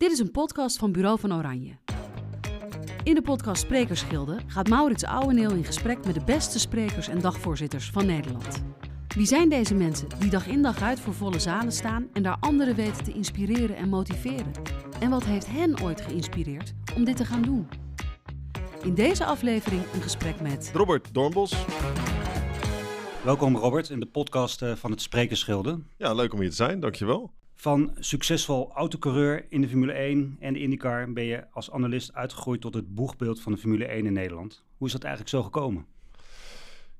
Dit is een podcast van Bureau van Oranje. In de podcast Sprekersgilde gaat Maurits Ouweneel in gesprek met de beste sprekers en dagvoorzitters van Nederland. Wie zijn deze mensen die dag in dag uit voor volle zalen staan en daar anderen weten te inspireren en motiveren? En wat heeft hen ooit geïnspireerd om dit te gaan doen? In deze aflevering een gesprek met Robert Doornbos. Welkom Robert in de podcast eh, van het Sprekersgilde. Ja, leuk om hier te zijn, dankjewel. Van succesvol autocoureur in de Formule 1 en de IndyCar ben je als analist uitgegroeid tot het boegbeeld van de Formule 1 in Nederland. Hoe is dat eigenlijk zo gekomen?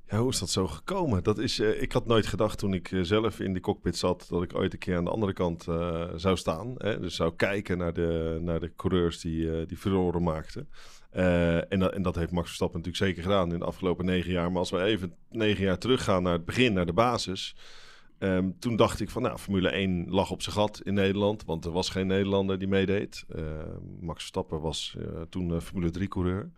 Ja, hoe is dat zo gekomen? Dat is, uh, ik had nooit gedacht toen ik uh, zelf in de cockpit zat dat ik ooit een keer aan de andere kant uh, zou staan. Hè? Dus zou kijken naar de, naar de coureurs die, die furoren maakten. en, dat, en dat heeft Max Verstappen natuurlijk zeker gedaan in de afgelopen negen jaar. Maar als we even negen jaar teruggaan naar het begin, naar de basis. Um, toen dacht ik van, nou, Formule 1 lag op zijn gat in Nederland, want er was geen Nederlander die meedeed. Uh, Max Verstappen was uh, toen uh, Formule 3-coureur.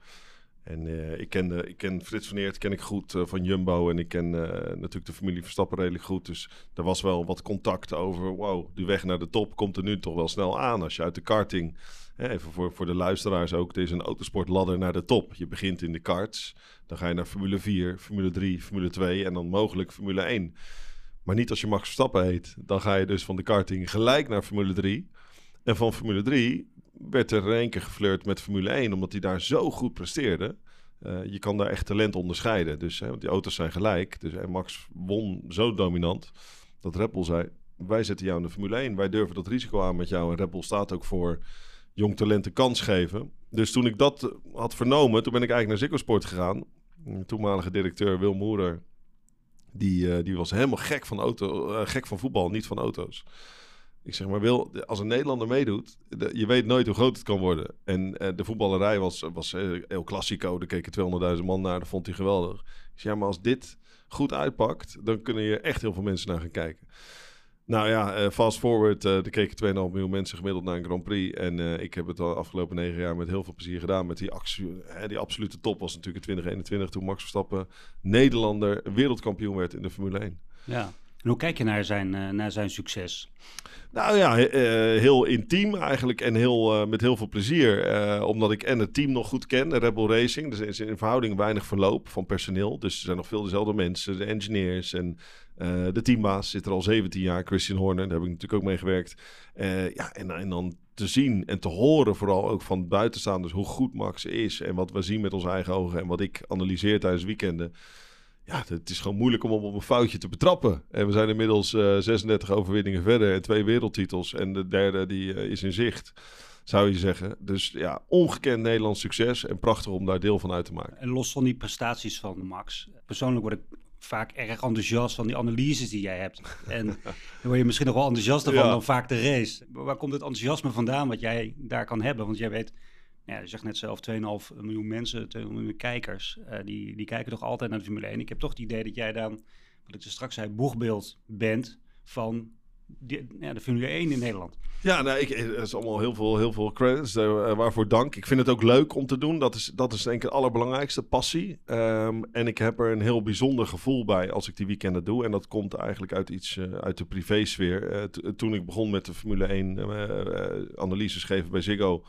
En ik, ken ik ken Frits van Eert, ken ik goed van Jumbo en ik ken natuurlijk de familie Verstappen redelijk goed. Dus er was wel wat contact over, wow, die weg naar de top komt er nu toch wel snel aan. Als je uit de karting, even voor, voor de luisteraars ook, er is een autosportladder naar de top. Je begint in de karts, dan ga je naar Formule 4, Formule 3, Formule 2 en dan mogelijk Formule 1. Maar niet als je Max Verstappen heet. Dan ga je dus van de karting gelijk naar Formule 3. En van Formule 3 werd er één keer geflirt met Formule 1, omdat hij daar zo goed presteerde. Uh, je kan daar echt talent onderscheiden. Dus hè, want die auto's zijn gelijk. Dus en Max won zo dominant dat Red Bull zei: Wij zetten jou in de Formule 1. Wij durven dat risico aan met jou. En Red Bull staat ook voor jong talenten kans geven. Dus toen ik dat had vernomen, toen ben ik eigenlijk naar Ziggo Sport gegaan. Toenmalige directeur Wil Moeder die, uh, die was helemaal gek van, auto, uh, gek van voetbal, niet van auto's. Ik zeg maar, wil, als een Nederlander meedoet, je weet nooit hoe groot het kan worden. En uh, de voetballerij was, was heel klassico. Daar keken 200.000 man naar, dat vond hij geweldig. Ik zeg, maar als dit goed uitpakt, dan kunnen hier echt heel veel mensen naar gaan kijken. Nou ja, uh, fast forward, uh, er keken 2,5 miljoen mensen gemiddeld naar een Grand Prix. En uh, ik heb het de afgelopen negen jaar met heel veel plezier gedaan. Met die, hè, die absolute top was natuurlijk in 2021 toen Max Verstappen Nederlander wereldkampioen werd in de Formule 1. Ja. En hoe kijk je naar zijn, naar zijn succes? Nou ja, heel intiem eigenlijk en heel, met heel veel plezier. omdat ik en het team nog goed ken, Red Bull Racing. Dus er is in verhouding weinig verloop van personeel. Dus er zijn nog veel dezelfde mensen, de engineers en uh, de teambaas zit er al 17 jaar, Christian Horner, daar heb ik natuurlijk ook mee gewerkt. Uh, ja, en, en, dan te zien en te horen, vooral ook van buitenstaanders, hoe goed Max is. En wat we zien met onze eigen ogen en wat ik analyseer tijdens weekenden. Ja, het is gewoon moeilijk om op een foutje te betrappen. En we zijn inmiddels uh, 36 overwinningen verder en twee wereldtitels. En de derde die is in zicht zou je zeggen. Dus ja, ongekend Nederlands succes en prachtig om daar deel van uit te maken. En los van die prestaties van Max, persoonlijk word ik vaak erg enthousiast van die analyses die jij hebt. En dan word je misschien nog wel enthousiaster van ja. dan vaak de race. Waar komt het enthousiasme vandaan wat jij daar kan hebben? Want jij weet, ja, je zegt net zelf 2,5 miljoen mensen, 2 miljoen kijkers, uh, die, die kijken toch altijd naar de Formule 1. Ik heb toch het idee dat jij dan, wat ik er straks zei, boegbeeld bent van die, ja, de Formule 1 in Nederland. Ja, nou, ik, het is allemaal heel veel, heel veel credits. Uh, waarvoor dank. Ik vind het ook leuk om te doen. Dat is, dat is denk ik het allerbelangrijkste, passie. Um, en ik heb er een heel bijzonder gevoel bij als ik die weekenden doe. En dat komt eigenlijk uit iets uit de privésfeer. Uh, toen ik begon met de Formule 1 analyses geven bij Ziggo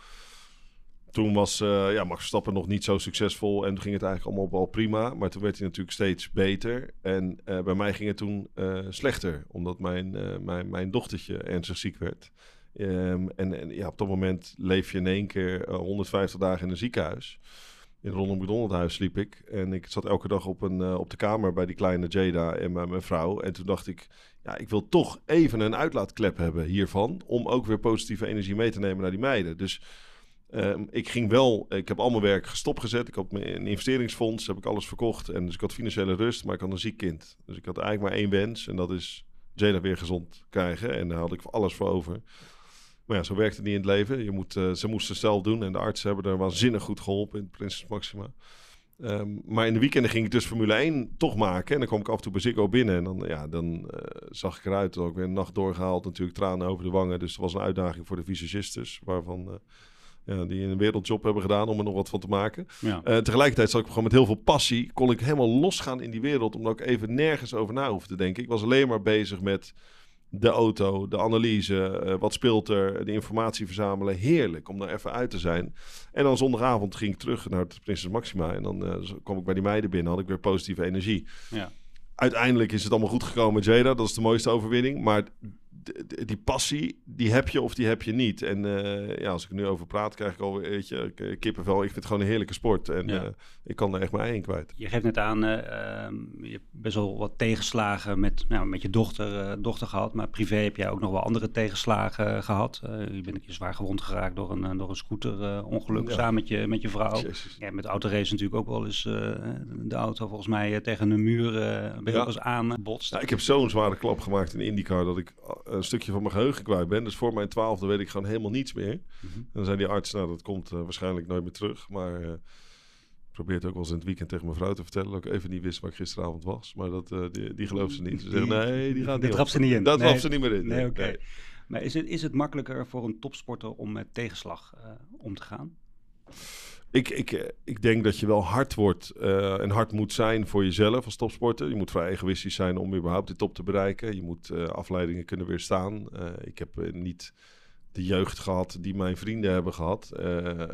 toen was uh, ja, Max Verstappen nog niet zo succesvol en ging het eigenlijk allemaal wel prima. Maar toen werd hij natuurlijk steeds beter. En uh, bij mij ging het toen uh, slechter, omdat mijn, mijn, mijn dochtertje ernstig ziek werd. Um, en, en ja, op dat moment leef je in één keer 150 dagen in een ziekenhuis. In het McDonald huis sliep ik. En ik zat elke dag op, een, op de kamer bij die kleine Jada en mijn vrouw. En toen dacht ik, ja, ik wil toch even een uitlaatklep hebben hiervan. Om ook weer positieve energie mee te nemen naar die meiden. Dus Um, ik ging wel, ik heb al mijn werk gestopgezet. Ik had een investeringsfonds, heb ik alles verkocht. En dus ik had financiële rust, maar ik had een ziek kind. Dus ik had eigenlijk maar één wens. En dat is Jada weer gezond krijgen. En daar had ik alles voor over. Maar ja, zo werkt het niet in het leven. Je moet, uh, ze moesten zelf doen. En de artsen hebben er waanzinnig goed geholpen in Prinses Maxima. Um, maar in de weekenden ging ik dus Formule 1 toch maken. En dan kwam ik af en toe bij Ziggo binnen. En dan, ja, dan uh, zag ik eruit. Dat ik weer een nacht doorgehaald. Natuurlijk tranen over de wangen. Dus het was een uitdaging voor de visagistes. Waarvan... Uh, ja, die een wereldjob hebben gedaan om er nog wat van te maken. Ja. Uh, tegelijkertijd zat ik gewoon met heel veel passie, kon ik helemaal losgaan in die wereld, omdat ik even nergens over na hoefde te denken. Ik was alleen maar bezig met de auto, de analyse, eh, wat speelt er, de informatie verzamelen. Heerlijk om daar even uit te zijn. En dan zondagavond ging ik terug naar het Prinses Maxima. En dan uh, kwam ik bij die meiden binnen, had ik weer positieve energie. Ja. Uiteindelijk is het allemaal goed gekomen met Jada. Dat is de mooiste overwinning. Maar die passie, die heb je of die heb je niet. En uh, ja, als ik er nu over praat, krijg ik al weet je, kippenvel. Ik vind het gewoon een heerlijke sport. En ja. uh, ik kan er echt maar één kwijt. Je geeft net aan, uh, je hebt best wel wat tegenslagen met, nou, met je dochter, dochter gehad. Maar privé heb jij ook nog wel andere tegenslagen gehad. je bent een keer zwaar gewond geraakt door een, door een scooterongeluk ja. samen met je, met je vrouw. Ja, met autorace natuurlijk ook wel eens de auto volgens mij tegen een muur ben je ook eens aanbotst. Ik heb zo'n zware klap gemaakt in IndyCar dat ik een stukje van mijn geheugen kwijt ben. Dus voor mijn twaalfde weet ik gewoon helemaal niets meer. Mhm. En dan zei die arts, nou dat komt uh, waarschijnlijk nooit meer terug. Maar uh, probeer het ook wel eens in het weekend tegen mijn vrouw te vertellen. Dat ik even niet wist waar ik gisteravond was. Maar dat, uh, die, die gelooft ze niet. Ze zeggen, nee, die gaat niet trapt ze niet in. Dat nee. ze niet meer in. Nee, nee oké. Okay. Maar is het, is het makkelijker voor een topsporter om met tegenslag om te gaan? Ik, ik, ik denk dat je wel hard wordt uh, en hard moet zijn voor jezelf als topsporter. Je moet vrij egoïstisch zijn om überhaupt de top te bereiken. Je moet uh, afleidingen kunnen weerstaan. Ik heb niet de jeugd gehad die mijn vrienden hebben gehad.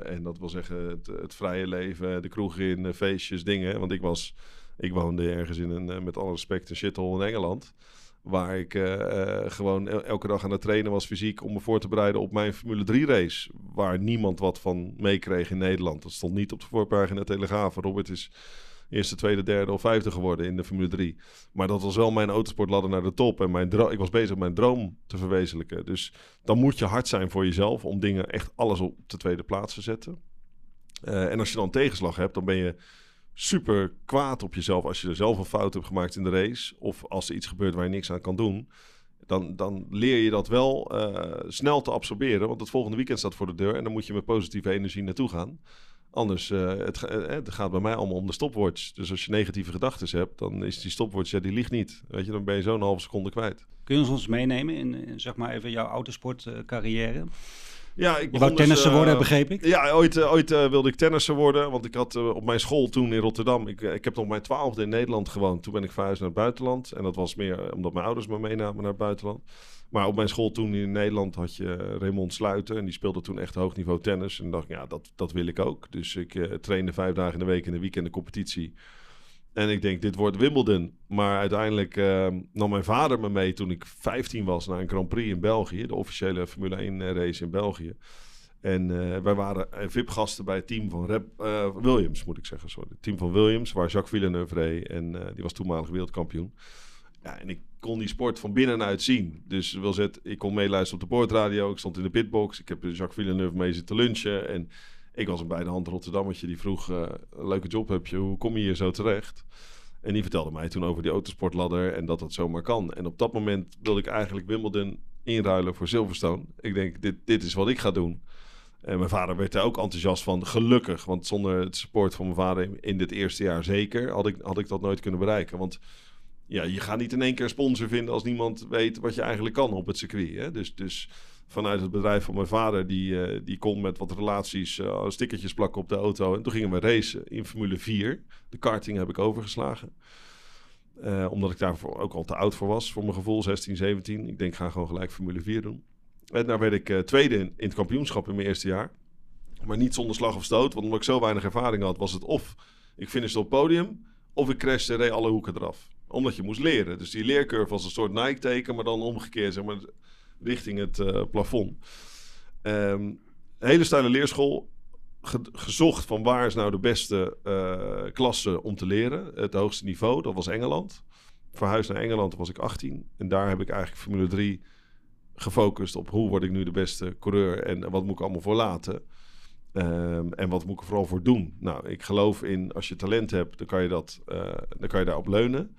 en dat wil zeggen het, het, vrije leven, de kroeg in, feestjes, dingen. Want ik was, ik woonde ergens in een, met alle respect, een shithole in Engeland. Waar ik uh, gewoon elke dag aan het trainen was fysiek om me voor te bereiden op mijn Formule 3 race. Waar niemand wat van meekreeg in Nederland. Dat stond niet op de voorpagina Telegraaf. Robert is eerste, tweede, derde of vijfde geworden in de Formule 3. Maar dat was wel mijn autosportladder naar de top. En mijn ik was bezig mijn droom te verwezenlijken. Dus dan moet je hard zijn voor jezelf om dingen echt alles op de tweede plaats te zetten. Uh, en als je dan tegenslag hebt, dan ben je super kwaad op jezelf als je er zelf een fout hebt gemaakt in de race. Of als er iets gebeurt waar je niks aan kan doen. Dan, dan leer je dat wel uh, snel te absorberen. Want het volgende weekend staat voor de deur. En dan moet je met positieve energie naartoe gaan. Anders, uh, het, uh, het, gaat bij mij allemaal om de stopwatch. Dus als je negatieve gedachten hebt, dan is die stopwatch, die ligt niet. Weet je, dan ben je zo'n halve seconde kwijt. Kun je ons meenemen in, zeg maar even jouw autosportcarrière? Ja, ik wou tennisser dus, worden, begreep ik? Ja, ooit, uh, ooit uh, wilde ik tennisser worden. Want ik had op mijn school toen in Rotterdam... Ik, ik heb nog mijn twaalfde in Nederland gewoond. Toen ben ik verhuisd naar het buitenland. En dat was meer omdat mijn ouders me meenamen naar het buitenland. Maar op mijn school toen in Nederland had je Raymond Sluiten. En die speelde toen echt hoog niveau tennis. En dacht ja, dat, dat wil ik ook. Dus ik trainde vijf dagen in de week in de weekend de competitie. En ik denk, dit wordt Wimbledon. Maar uiteindelijk uh, nam mijn vader me mee toen ik 15 was naar een Grand Prix in België. De officiële Formule 1 eh, race in België. En uh, wij waren VIP-gasten bij het team van Rep, Williams, moet ik zeggen. Sorry. Het team van Williams, waar Jacques Villeneuve reed. En die was toenmalig wereldkampioen. Ja, en ik kon die sport van binnenuit zien. Dus wil zeggen, ik kon meeluisteren op de boordradio. Ik stond in de pitbox. Ik heb Jacques Villeneuve mee zitten lunchen. En ik was een bij de hand Rotterdammetje die vroeg, uh, leuke job heb je, hoe kom je hier zo terecht? En die vertelde mij toen over die autosportladder en dat dat zomaar kan. En op dat moment wilde ik eigenlijk Wimbledon inruilen voor Silverstone. Ik denk, dit, dit is wat ik ga doen. En mijn vader werd daar ook enthousiast van, gelukkig. Want zonder het support van mijn vader in dit eerste jaar zeker, had ik, had ik dat nooit kunnen bereiken. Want ja, je gaat niet in één keer sponsor vinden als niemand weet wat je eigenlijk kan op het circuit. Hè? Dus, dus vanuit het bedrijf van mijn vader, die, uh, die kon met wat relaties uh, stickertjes plakken op de auto. En toen gingen we racen in Formule 4. De karting heb ik overgeslagen. Uh, omdat ik daar ook al te oud voor was, voor mijn gevoel, 16, 17. Ik denk, ga gewoon gelijk Formule 4 doen. En daar werd ik tweede in, het kampioenschap in mijn eerste jaar. Maar niet zonder slag of stoot, want omdat ik zo weinig ervaring had, was het of ik finishte op het podium, of ik crashte en alle hoeken eraf. Omdat je moest leren. Dus die leercurve was een soort Nike-teken, maar dan omgekeerd, zeg maar richting het uh, plafond. Um, hele steile leerschool. Ge gezocht van waar is nou de beste uh, klasse om te leren. Het hoogste niveau, dat was Engeland. Verhuisd naar Engeland was ik 18. En daar heb ik eigenlijk Formule 3 gefocust op hoe word ik nu de beste coureur en wat moet ik allemaal voor laten. Um, en wat moet ik er vooral voor doen? Nou, ik geloof in als je talent hebt, dan kan je, dat, uh, dan kan je daarop leunen.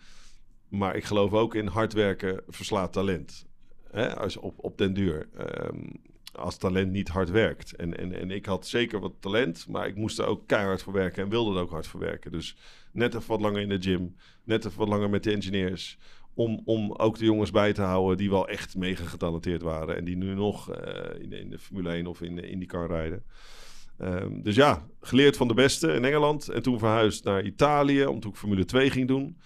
Maar ik geloof ook in hard werken verslaat talent. Hè, als, op, op den duur. Um, als talent niet hard werkt. En, en, en ik had zeker wat talent, maar ik moest er ook keihard voor werken en wilde er ook hard voor werken. Dus net even wat langer in de gym, net even wat langer met de engineers. Om, om ook de jongens bij te houden die wel echt mega getalenteerd waren. En die nu nog uh, in, in, de Formule 1 of in de IndyCar rijden. Um, dus ja, geleerd van de beste in Engeland. En toen verhuisd naar Italië, om toen ik Formule 2 ging doen.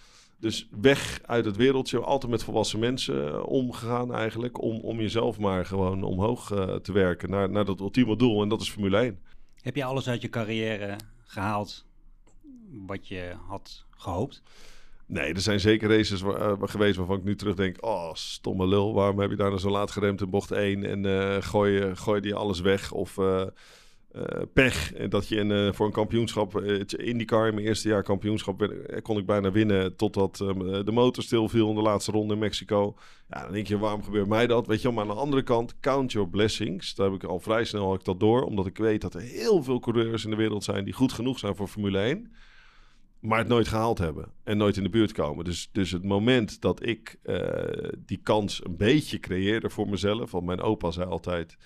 Dus weg uit het wereldje, altijd met volwassen mensen eh, omgegaan eigenlijk. Om, om jezelf maar gewoon omhoog uh, te werken naar, naar dat ultieme doel. En dat is Formule 1. Heb je alles uit je carrière gehaald wat je had gehoopt? Nee, er zijn zeker races waar, uh, geweest waarvan ik nu terugdenk... oh, stomme lul, waarom heb je daar nou zo laat geremd in bocht 1... en uh, gooi, gooi die alles weg? Of pech, dat je in, voor een kampioenschap... IndyCar in mijn eerste jaar kampioenschap... kon ik bijna winnen totdat de motor stilviel in de laatste ronde in Mexico. Ja, dan denk je, waarom gebeurt mij dat? Weet je maar aan de andere kant, count your blessings. Daar heb ik al vrij snel had ik dat door... omdat ik weet dat er heel veel coureurs in de wereld zijn... die goed genoeg zijn voor Formule 1 maar het nooit gehaald hebben en nooit in de buurt komen. Dus, dus het moment dat ik die kans een beetje creëerde voor mezelf, want mijn opa zei altijd: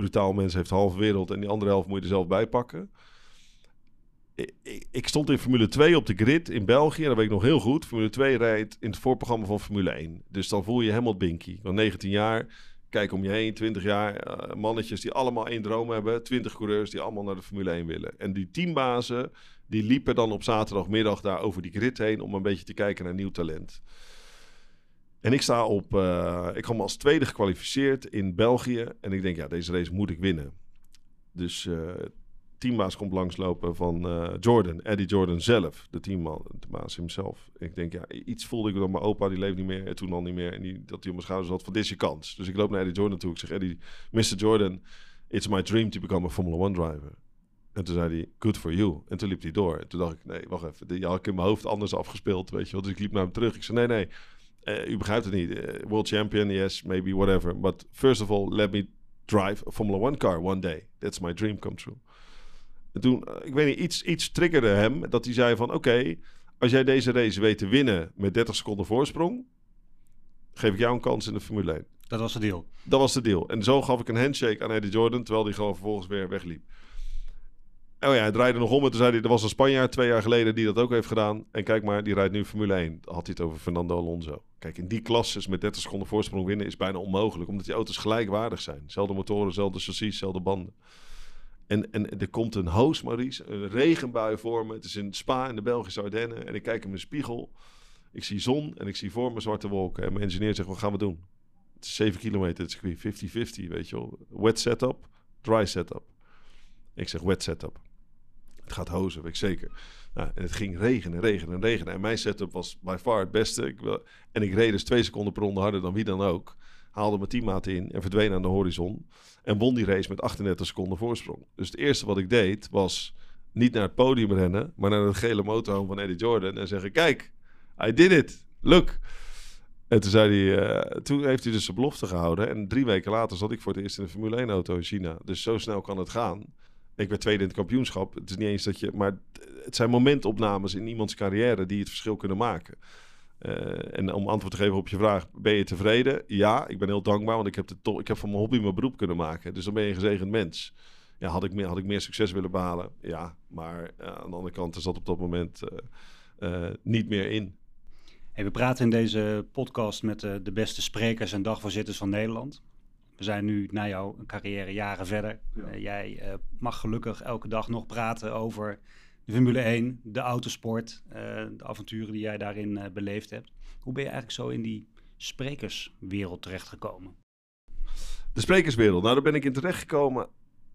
brutaal mens heeft halve wereld en die andere helft moet je er zelf bij pakken. Ik, stond in Formule 2 op de grid in België, dat weet ik nog heel goed. Formule 2 rijdt in het voorprogramma van Formule 1. Dus dan voel je helemaal binky. Van 19 jaar, kijk om je heen, 20 jaar, uh, mannetjes die allemaal één droom hebben. 20 coureurs die allemaal naar de Formule 1 willen. En die teambazen, die liepen dan op zaterdagmiddag daar over die grid heen om een beetje te kijken naar nieuw talent. En ik sta op, uh, ik kwam als tweede gekwalificeerd in België. En ik denk, ja, deze race moet ik winnen. Dus uh, teambaas komt langslopen van uh, Jordan, Eddie Jordan zelf, de teambaas hemzelf. Ik denk, ja, iets voelde ik dan mijn opa, die leeft niet meer, en toen al niet meer. En die, dat hij op mijn schouders had van, dit is je kans. Dus ik loop naar Eddie Jordan toe. Ik zeg, Eddie, Mr. Jordan, it's my dream to become a Formula One driver. En toen zei hij, good for you. En toen liep hij door. En toen dacht ik, nee, wacht even. Die had ik in mijn hoofd anders afgespeeld, weet je wel. Dus ik liep naar hem terug. Ik zei, nee, nee, uh, u begrijpt het niet. Uh, world champion, yes, maybe, whatever. But first of all, let me drive a Formula One car one day. That's my dream come true. En toen, uh, ik weet niet, iets, iets triggerde hem. Dat hij zei van, oké, okay, als jij deze race weet te winnen met 30 seconden voorsprong... geef ik jou een kans in de Formule 1. Dat was de deal? Dat was de deal. En zo gaf ik een handshake aan Eddie Jordan... terwijl hij gewoon vervolgens weer wegliep. Oh ja, hij draaide nog om en toen zei hij... er was een Spanjaard twee jaar geleden die dat ook heeft gedaan. En kijk maar, die rijdt nu Formule 1. had hij het over Fernando Alonso. Kijk, in die klasses met 30 seconden voorsprong winnen is bijna onmogelijk. Omdat die auto's gelijkwaardig zijn. Zelfde motoren, zelfde chassis, zelfde banden. En, en er komt een hoos, Maurice, een regenbui voor me. Het is in Spa in de Belgische Ardennen. En ik kijk in mijn spiegel. Ik zie zon en ik zie voor me zwarte wolken. En mijn engineer zegt, wat gaan we doen? Het is 7 kilometer, het circuit, 50-50, weet je wel. Wet setup, dry setup. Ik zeg wet setup. Het gaat hozen, weet ik zeker. Nou, en het ging regenen, regenen, regenen. En mijn setup was by far het beste. Ik, en ik reed dus twee seconden per ronde harder dan wie dan ook. Haalde mijn teammaat in en verdween aan de horizon. En won die race met 38 seconden voorsprong. Dus het eerste wat ik deed was niet naar het podium rennen, maar naar het gele motorhome van Eddie Jordan. En zeggen: Kijk, I did it. Look. En toen, zei hij, uh, toen heeft hij dus zijn belofte gehouden. En drie weken later zat ik voor het eerst in een Formule 1-auto in China. Dus zo snel kan het gaan. Ik werd tweede in het kampioenschap. Het is niet eens dat je. Maar het zijn momentopnames in iemands carrière die het verschil kunnen maken. Uh, en om antwoord te geven op je vraag, ben je tevreden? Ja, ik ben heel dankbaar, want ik heb, de ik heb van mijn hobby mijn beroep kunnen maken. Dus dan ben je een gezegend mens. Ja, had ik meer, had ik meer succes willen behalen? Ja, maar uh, aan de andere kant is dat op dat moment uh, niet meer in. We praten in deze podcast met de beste sprekers en dagvoorzitters van Nederland. We zijn nu na jouw carrière jaren verder. Ja. Uh, jij uh, mag gelukkig elke dag nog praten over de Formule 1, de autosport, uh, de avonturen die jij daarin beleefd hebt. Hoe ben je eigenlijk zo in die sprekerswereld terechtgekomen? De sprekerswereld, nou daar ben ik in terechtgekomen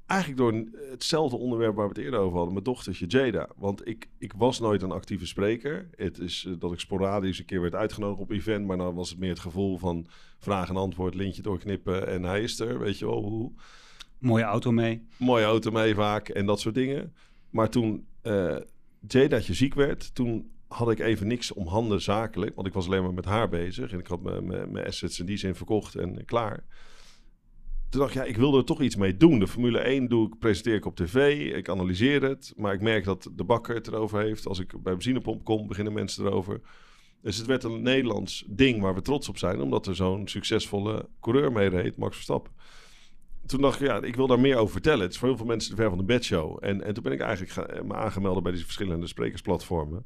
eigenlijk door hetzelfde onderwerp waar we het eerder over hadden, mijn dochtertje Jada. Want ik, ik was nooit een actieve spreker. Het is dat ik sporadisch een keer werd uitgenodigd op event, maar dan was het meer het gevoel van vraag en antwoord, lintje doorknippen en hij is er, weet je wel hoe. Mooie auto mee. Mooie auto mee vaak en dat soort dingen. Maar toen uh, Jadaatje ziek werd, toen had ik even niks om handen zakelijk, want ik was alleen maar met haar bezig en ik had mijn assets in die zin verkocht en klaar toen dacht ik, ja, ik wilde er toch iets mee doen. De Formule 1 doe ik, presenteer ik op tv, ik analyseer het. Maar ik merk dat de bakker het erover heeft. Als ik bij benzinepomp kom, beginnen mensen erover. Dus het werd een Nederlands ding waar we trots op zijn. Omdat er zo'n succesvolle coureur mee reed, Max Verstappen. Toen dacht ik, ja, ik wil daar meer over vertellen. Het is voor heel veel mensen de ver van de bedshow. En, en toen ben ik eigenlijk me aangemeld bij deze verschillende sprekersplatformen.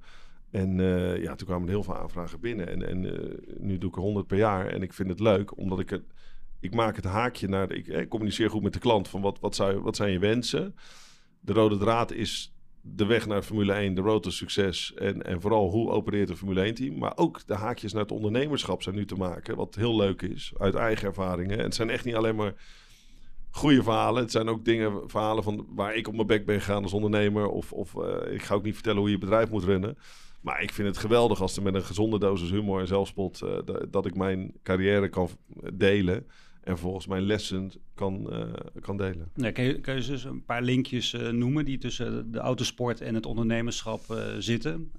En uh, ja, toen kwamen er heel veel aanvragen binnen. En, en uh, nu doe ik er 100 per jaar. En ik vind het leuk, omdat ik het ik maak het haakje naar. Ik, ik, communiceer goed met de klant van wat, wat, zou, wat zijn je wensen. De rode draad is de weg naar Formule 1, de road to succes en, en vooral hoe opereert een Formule 1 team. Maar ook de haakjes naar het ondernemerschap zijn nu te maken, wat heel leuk is, uit eigen ervaringen. En het zijn echt niet alleen maar goede verhalen. Het zijn ook dingen, verhalen van waar ik op mijn bek ben gegaan als ondernemer. Of, of uh, ik ga ook niet vertellen hoe je bedrijf moet runnen. Maar ik vind het geweldig als er met een gezonde dosis humor en zelfspot... Uh, dat ik mijn carrière kan delen en volgens mijn lessen kan, uh, kan delen. Ja, kun, je, kun je dus een paar linkjes uh, noemen die tussen de autosport en het ondernemerschap uh, zitten?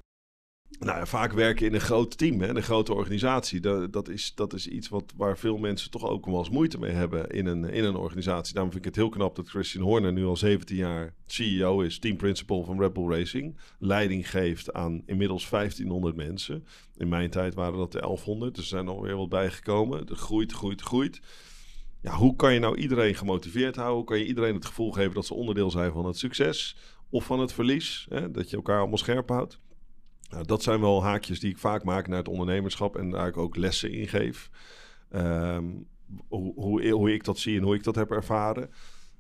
Nou ja, vaak werken in een groot team, hè, een grote organisatie. Dat, dat, is, dat is iets wat, waar veel mensen toch ook wel eens moeite mee hebben in een, in een organisatie. Daarom vind ik het heel knap dat Christian Horner nu al 17 jaar CEO is, team principal van Red Bull Racing. Leiding geeft aan inmiddels 1500 mensen. In mijn tijd waren dat de 1100, dus er zijn alweer wat bijgekomen. Het groeit, groeit, groeit. Ja, hoe kan je nou iedereen gemotiveerd houden? Hoe kan je iedereen het gevoel geven dat ze onderdeel zijn van het succes of van het verlies? Hè? Dat je elkaar allemaal scherp houdt. Nou, dat zijn wel haakjes die ik vaak maak naar het ondernemerschap en daar ik ook lessen in geef. Um, hoe, hoe, ik dat zie en hoe ik dat heb ervaren.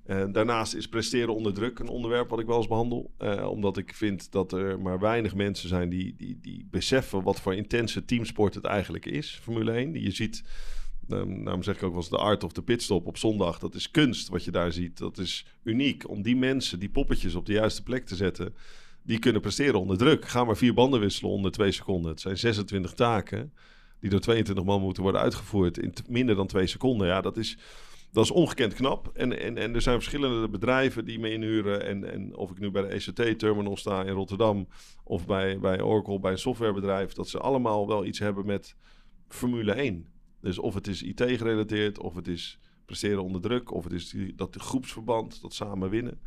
En daarnaast is presteren onder druk een onderwerp wat ik wel eens behandel. Uh, omdat ik vind dat er maar weinig mensen zijn die, die, die beseffen wat voor intense teamsport het eigenlijk is, Formule 1. Je ziet, daarom zeg ik ook wel eens de art of de pitstop op zondag. Dat is kunst wat je daar ziet. Dat is uniek om die mensen, die poppetjes op de juiste plek te zetten die kunnen presteren onder druk. Ga maar vier banden wisselen onder twee seconden. Het zijn 26 taken die door 22 man moeten worden uitgevoerd in minder dan twee seconden. Ja, dat is, dat is ongekend knap. En, en, en er zijn verschillende bedrijven die me inhuren. En, en of ik nu bij de ECT-terminal sta in Rotterdam of bij, bij Oracle, bij een softwarebedrijf, dat ze allemaal wel iets hebben met Formule 1. Dus of het is IT gerelateerd, of het is presteren onder druk, of het is dat groepsverband, dat samen winnen.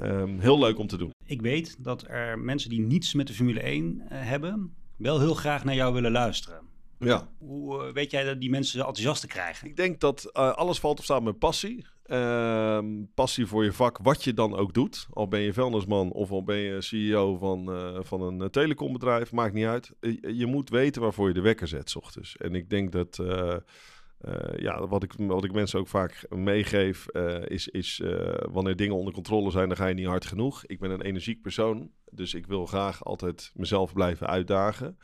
Um, heel leuk om te doen. Ik weet dat er mensen die niets met de Formule 1 uh, eh, hebben, wel heel graag naar jou willen luisteren. Ja. Hoe uh, weet jij dat die mensen enthousiast te krijgen? Ik denk dat uh, alles valt of staat met passie. Ehm, passie voor je vak, wat je dan ook doet. Al ben je vuilnisman of al ben je CEO van, van een telecombedrijf, maakt niet uit. je moet weten waarvoor je de wekker zet, s ochtends. En ik denk dat ja, wat ik, wat ik mensen ook vaak meegeef, is, is wanneer dingen onder controle zijn, dan ga je niet hard genoeg. Ik ben een energiek persoon, dus ik wil graag altijd mezelf blijven uitdagen.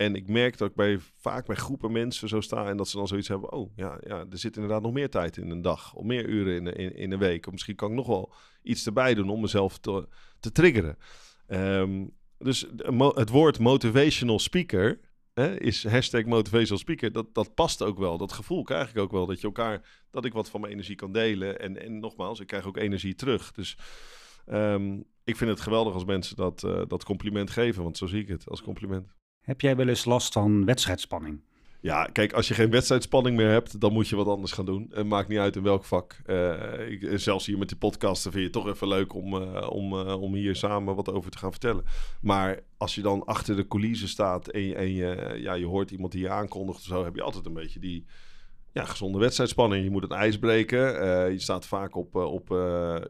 En ik merk dat ik bij, vaak bij groepen mensen zo sta en dat ze dan zoiets hebben. Oh ja, ja er zit inderdaad nog meer tijd in een dag, of meer uren in, in, in een week. Of misschien kan ik nog wel iets erbij doen om mezelf te, te triggeren. Um, dus het woord motivational speaker hè, is hashtag motivational speaker. Dat, dat past ook wel. Dat gevoel krijg ik ook wel. Dat je elkaar, dat ik wat van mijn energie kan delen. En, en nogmaals, ik krijg ook energie terug. Dus um, ik vind het geweldig als mensen dat, uh, dat compliment geven. Want zo zie ik het als compliment. Heb jij wel eens last van wedstrijdspanning? Ja, kijk, als je geen wedstrijdspanning meer hebt, dan moet je wat anders gaan doen. Het maakt niet uit in welk vak. Uh, ik, zelfs hier met die podcasten vind je het toch even leuk om, uh, om, uh, om hier samen wat over te gaan vertellen. Maar als je dan achter de coulissen staat en, en je, ja, je hoort iemand die je aankondigt of zo, heb je altijd een beetje die ja, gezonde wedstrijdspanning. Je moet het ijs breken. je staat vaak op, op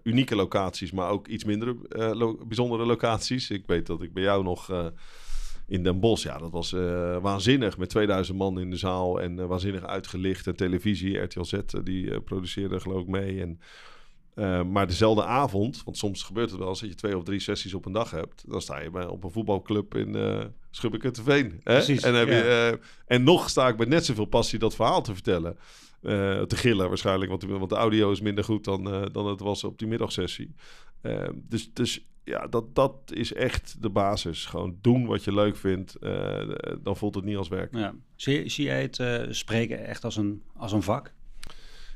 unieke locaties, maar ook iets minder bijzondere locaties. Ik weet dat ik bij jou nog in Den Bosch. Ja, dat was uh, waanzinnig met 2000 man in de zaal en uh, waanzinnig uitgelicht. En televisie, RTL Z, uh, die produceerde geloof ik mee. En, maar dezelfde avond, want soms gebeurt het wel als je twee of drie sessies op een dag hebt. Dan sta je bij, op een voetbalclub in uh, Schubbeke-Veen. Precies, en, heb ja. je, en nog sta ik met net zoveel passie dat verhaal te vertellen. te gillen waarschijnlijk, want, want de audio is minder goed dan, dan het was op die middagsessie. dus, dus ja, dat, dat is echt de basis. Gewoon doen wat je leuk vindt. Uh, dan voelt het niet als werk. Ja. Zie, zie jij het uh, spreken echt als een, als een vak?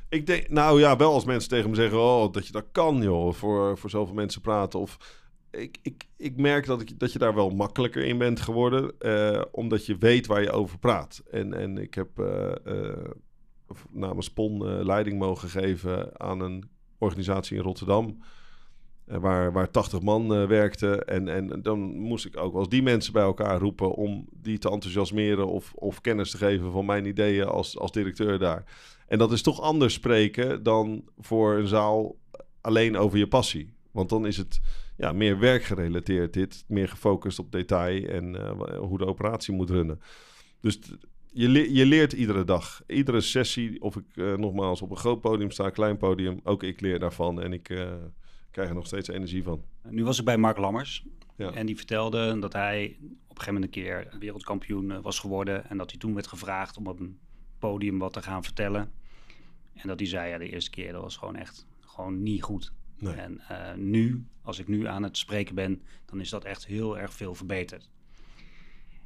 Ik denk, nou ja, wel als mensen tegen me zeggen: Oh, dat je dat kan, joh. Voor, voor zoveel mensen praten. Of ik, ik, ik merk dat, ik, dat je daar wel makkelijker in bent geworden. Uh, omdat je weet waar je over praat. En, en ik heb namens PON leiding mogen geven aan een organisatie in Rotterdam eh, waar, waar 80 man uh, werkte. En, en dan moest ik ook wel eens die mensen bij elkaar roepen om die te enthousiasmeren of, of kennis te geven van mijn ideeën als, als directeur daar. En dat is toch anders spreken dan voor een zaal alleen over je passie. Want dan is het ja, meer werkgerelateerd dit, meer gefocust op detail en uh, hoe de operatie moet runnen. Dus je, je leert iedere dag, iedere sessie, of ik nogmaals op een groot podium sta, klein podium, ook ik leer daarvan en ik krijg er nog steeds energie van. Nu was ik bij Mark Lammers. Ja. En die vertelde dat hij op een gegeven moment een keer wereldkampioen eh, was geworden. En dat hij toen werd gevraagd om op een podium wat te gaan vertellen. En dat hij zei, ja, de eerste keer dat was gewoon echt gewoon niet goed. Nee. En eh, nu, als ik nu aan het spreken ben, dan is dat echt heel erg veel verbeterd.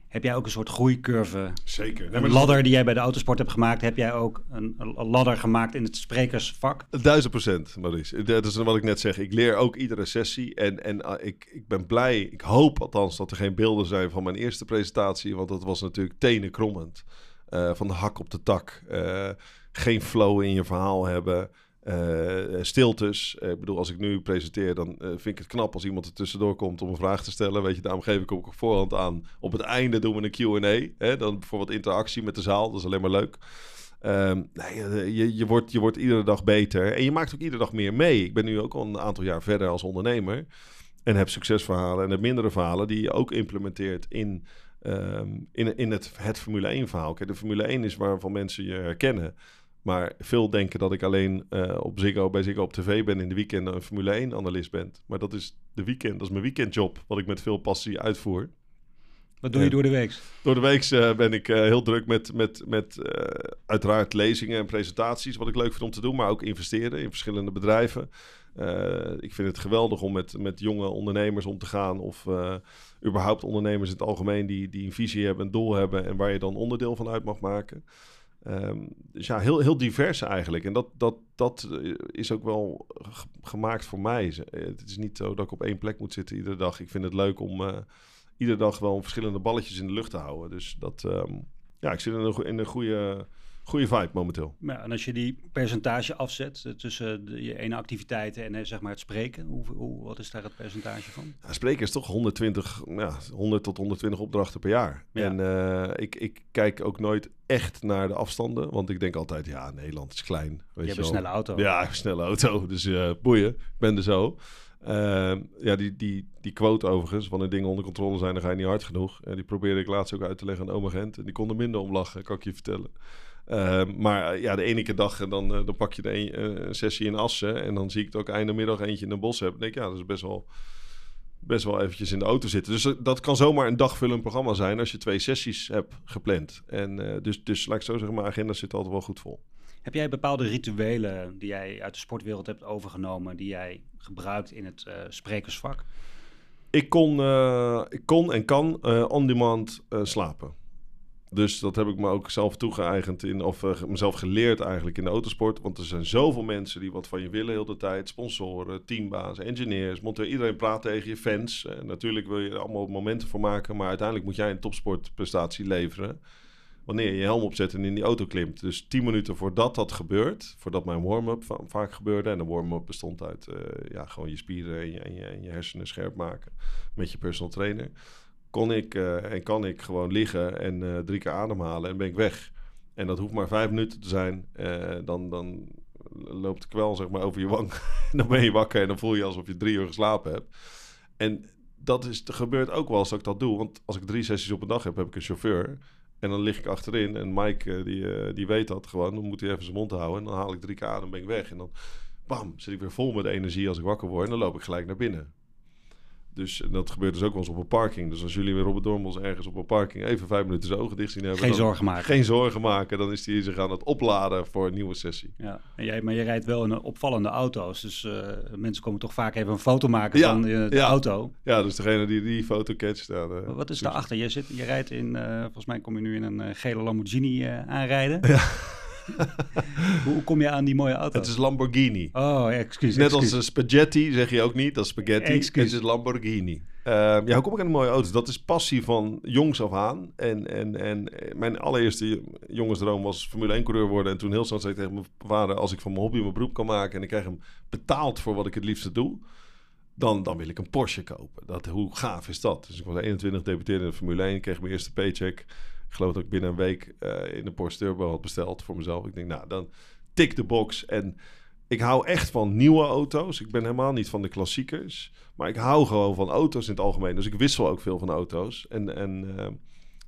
Heb jij ook een soort groeicurve, Zeker. Een ladder die jij bij de autosport hebt gemaakt? Heb jij ook een, een ladder gemaakt in het sprekersvak? Duizend procent, Maurice. Dat is wat ik net zeg. Ik leer ook iedere sessie. En, en ah, ik, ik ben blij, ik hoop althans dat er geen beelden zijn van mijn eerste presentatie. Want dat was natuurlijk tenenkrommend. Eh van de hak op de tak. Eh, geen flow in je verhaal hebben. Eh, stiltes. Eh, ik bedoel, als ik nu presenteer, dan eh, vind ik het knap als iemand er tussendoor komt om een vraag te stellen. Weet je, daarom geef ik ook voorhand aan. Op het einde doen we een Q&A. Dan voor wat interactie met de zaal. Dat is alleen maar leuk. Ehm, nee, je, je, wordt, je wordt iedere dag beter. En je maakt ook iedere dag meer mee. Ik ben nu ook al een aantal jaar verder als ondernemer. En heb succesverhalen en heb mindere verhalen die je ook implementeert in, ehm, in, in het, het Formule 1 verhaal. Kijk, de Formule 1 is waarvan mensen je herkennen. Maar veel denken dat ik alleen eh, op Ziggo, bij Ziggo op tv ben in de weekenden een Formule 1 analist ben. Maar dat is de weekend, dat is mijn weekendjob, wat ik met veel passie uitvoer. Wat doe je door de week? Door de week eh, ben ik eh, heel druk met, met, met uiteraard lezingen en presentaties, wat ik leuk vind om te doen, maar ook investeren in verschillende bedrijven. Ik vind het geweldig om met, met jonge ondernemers om te gaan, of überhaupt ondernemers in het algemeen die, die een visie hebben, een doel hebben en waar je dan onderdeel van uit mag maken. Dus ja, heel, heel divers eigenlijk. En dat, dat, dat eh, is ook wel gemaakt voor mij. Eh, Het is niet zo dat ik op één plek moet zitten iedere dag. Ik vind het leuk om eh, iedere dag wel verschillende balletjes in de lucht te houden. Dus dat, ehm, ja, ik zit in een, in een goede, goede vibe momenteel. Ja, en als je die percentage afzet eh, tussen de, je ene activiteiten en eh, zeg maar het spreken, hoe, hoe, wat is daar het percentage van? Ja, spreken is toch 120, ja, 100 tot 120 opdrachten per jaar. Ja. En eh, ik, ik kijk ook nooit echt naar de afstanden. Want ik denk altijd, ja, Nederland is klein. Weet je hebt een snelle auto. Ja, een snelle auto. Dus eh, boeien, ik ben er zo. Ehm, ja, die, die, die quote overigens, wanneer dingen onder controle zijn, dan ga je niet hard genoeg. En die probeerde ik laatst ook uit te leggen aan oma Gent. En die kon er minder om lachen, kan ik je vertellen. Ehm, maar eh, ja, de ene keer dag en dan, eh, dan pak je de een, eh, een sessie in Assen. En dan zie ik het ook einde middag eentje in een bos hebben. Dan denk ik, ja, dat is best wel, best wel eventjes in de auto zitten. Dus dat kan zomaar een dagvullend programma zijn als je twee sessies hebt gepland. En dus, dus laat ik zo zeggen, mijn agenda zit altijd wel goed vol. Heb jij bepaalde rituelen die jij uit de sportwereld hebt overgenomen, die jij gebruikt in het sprekersvak? Ik kon, ik kon en kan on-demand slapen. Dus dat heb ik me ook zelf toegeëigend in, of eh, mezelf geleerd eigenlijk in de autosport. Want er zijn zoveel mensen die wat van je willen heel de tijd. Sponsoren, teambazen, engineers, monteur. Iedereen praat tegen je, fans. En natuurlijk wil je er allemaal momenten voor maken. Maar uiteindelijk moet jij een topsportprestatie leveren. Wanneer je je helm opzet en in die auto klimt. Dus 10 minuten voordat dat gebeurt, voordat mijn warm-up va- vaak gebeurde. En de warm-up bestond uit eh, ja, gewoon je spieren en je, en, je, en je hersenen scherp maken met je personal trainer. Kon ik eh, en kan ik gewoon liggen en eh, drie keer ademhalen en ben ik weg. En dat hoeft maar vijf minuten te zijn. Eh, dan, dan loopt de kwel zeg maar over je wang. dan ben je wakker en dan voel je alsof je drie uur geslapen hebt. En dat is, gebeurt ook wel als ik dat doe. Want als ik drie sessies op een dag heb, heb ik een chauffeur. En dan lig ik achterin en Mike, die, die weet dat gewoon. Dan moet hij even zijn mond houden. En dan haal ik drie keer adem, ben ik weg. En dan, bam, zit ik weer vol met energie als ik wakker word. En dan loop ik gelijk naar binnen. Dus dat gebeurt dus ook wel eens op een parking. Dus als jullie weer Robert Dormels ergens op een parking even vijf minuten zijn ogen dicht zien hebben... Geen dan- zorgen maken. Geen zorgen maken. Dan is hij zich aan het opladen voor een nieuwe sessie. Ja, en jij, maar je rijdt wel in een opvallende auto's. Dus eh, mensen komen toch vaak even een foto maken Ja, van eh, de ja. auto. Ja, dus degene die die foto catcht... Ja, de- Wat is daarachter? Je, zit, je rijdt in, eh, volgens mij kom je nu in een eh, gele Lamborghini eh, aanrijden. hoe, hoe kom je aan die mooie auto? Het is Lamborghini. Oh, excuus. Net als een spaghetti zeg je ook niet, dat is spaghetti. Het is Lamborghini. Ehm, ja, hoe kom ik aan een mooie auto's? Dat is passie van jongs af aan. En, en, en eh, mijn allereerste jongensdroom was Formule 1-coureur worden. En toen heel snel zei ik tegen mijn vader... als ik van mijn hobby mijn beroep kan maken... en ik krijg hem betaald voor wat ik het liefste doe... dan, dan wil ik een Porsche kopen. Dat, hoe gaaf is dat? Dus ik was 21, debuteerde in de Formule 1... kreeg mijn eerste paycheck. Ik geloof dat ik binnen een week eh, in de Porsche Turbo had besteld voor mezelf. Ik denk, nou, dan tik de box en... Ik hou echt van nieuwe auto's. Ik ben helemaal niet van de klassiekers. Maar ik hou gewoon van auto's in het algemeen. Dus ik wissel ook veel van auto's. En, en eh,